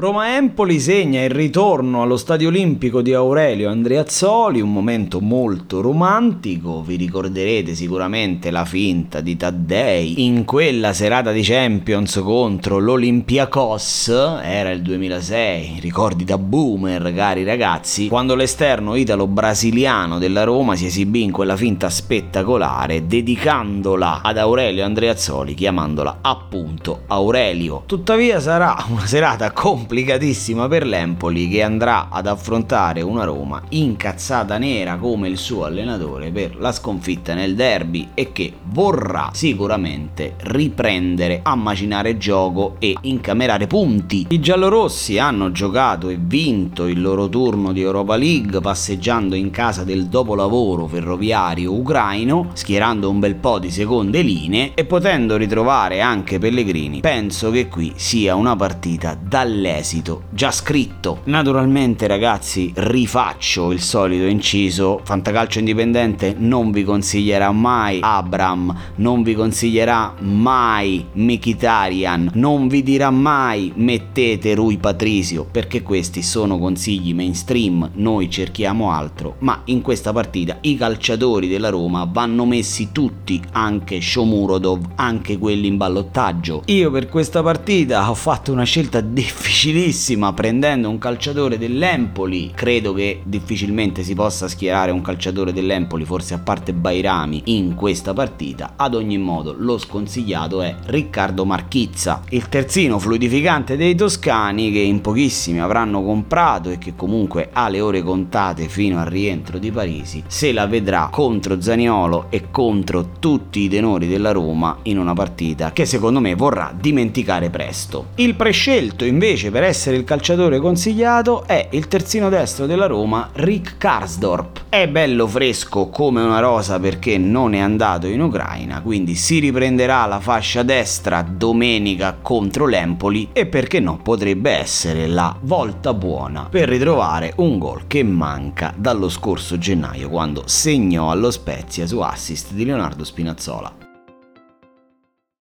Roma-Empoli segna il ritorno allo Stadio Olimpico di Aurelio Andreazzoli, un momento molto romantico, vi ricorderete sicuramente la finta di Taddei in quella serata di Champions contro l'Olympiakos, era il 2006, ricordi da boomer cari ragazzi, quando l'esterno italo-brasiliano della Roma si esibì in quella finta spettacolare dedicandola ad Aurelio Andreazzoli chiamandola appunto Aurelio. Tuttavia sarà una serata completa complicatissima per l'Empoli che andrà ad affrontare una Roma incazzata nera come il suo allenatore per la sconfitta nel derby e che vorrà sicuramente riprendere a macinare gioco e incamerare punti. I giallorossi hanno giocato e vinto il loro turno di Europa League passeggiando in casa del dopolavoro ferroviario ucraino, schierando un bel po' di seconde linee e potendo ritrovare anche Pellegrini. Penso che qui sia una partita dall'estero l'esito già scritto. Naturalmente ragazzi rifaccio il solito inciso, Fantacalcio Indipendente non vi consiglierà mai Abram, non vi consiglierà mai Mikitarian, non vi dirà mai mettete Rui Patrisio, perché questi sono consigli mainstream, noi cerchiamo altro, ma in questa partita i calciatori della Roma vanno messi tutti, anche Shomurodov, anche quelli in ballottaggio. Io per questa partita ho fatto una scelta difficile difficilissima prendendo un calciatore dell'Empoli. Credo che difficilmente si possa schierare un calciatore dell'Empoli, forse a parte Bairami, in questa partita. Ad ogni modo, lo sconsigliato è Riccardo Marchizza, il terzino fluidificante dei toscani che in pochissimi avranno comprato e che comunque ha le ore contate fino al rientro di Parisi. Se la vedrà contro Zaniolo e contro tutti i tenori della Roma in una partita che secondo me vorrà dimenticare presto. Il prescelto invece per essere il calciatore consigliato è il terzino destro della Roma, Rick Karsdorp. È bello fresco come una rosa perché non è andato in Ucraina, quindi si riprenderà la fascia destra domenica contro l'Empoli e perché no potrebbe essere la volta buona per ritrovare un gol che manca dallo scorso gennaio quando segnò allo Spezia su assist di Leonardo Spinazzola.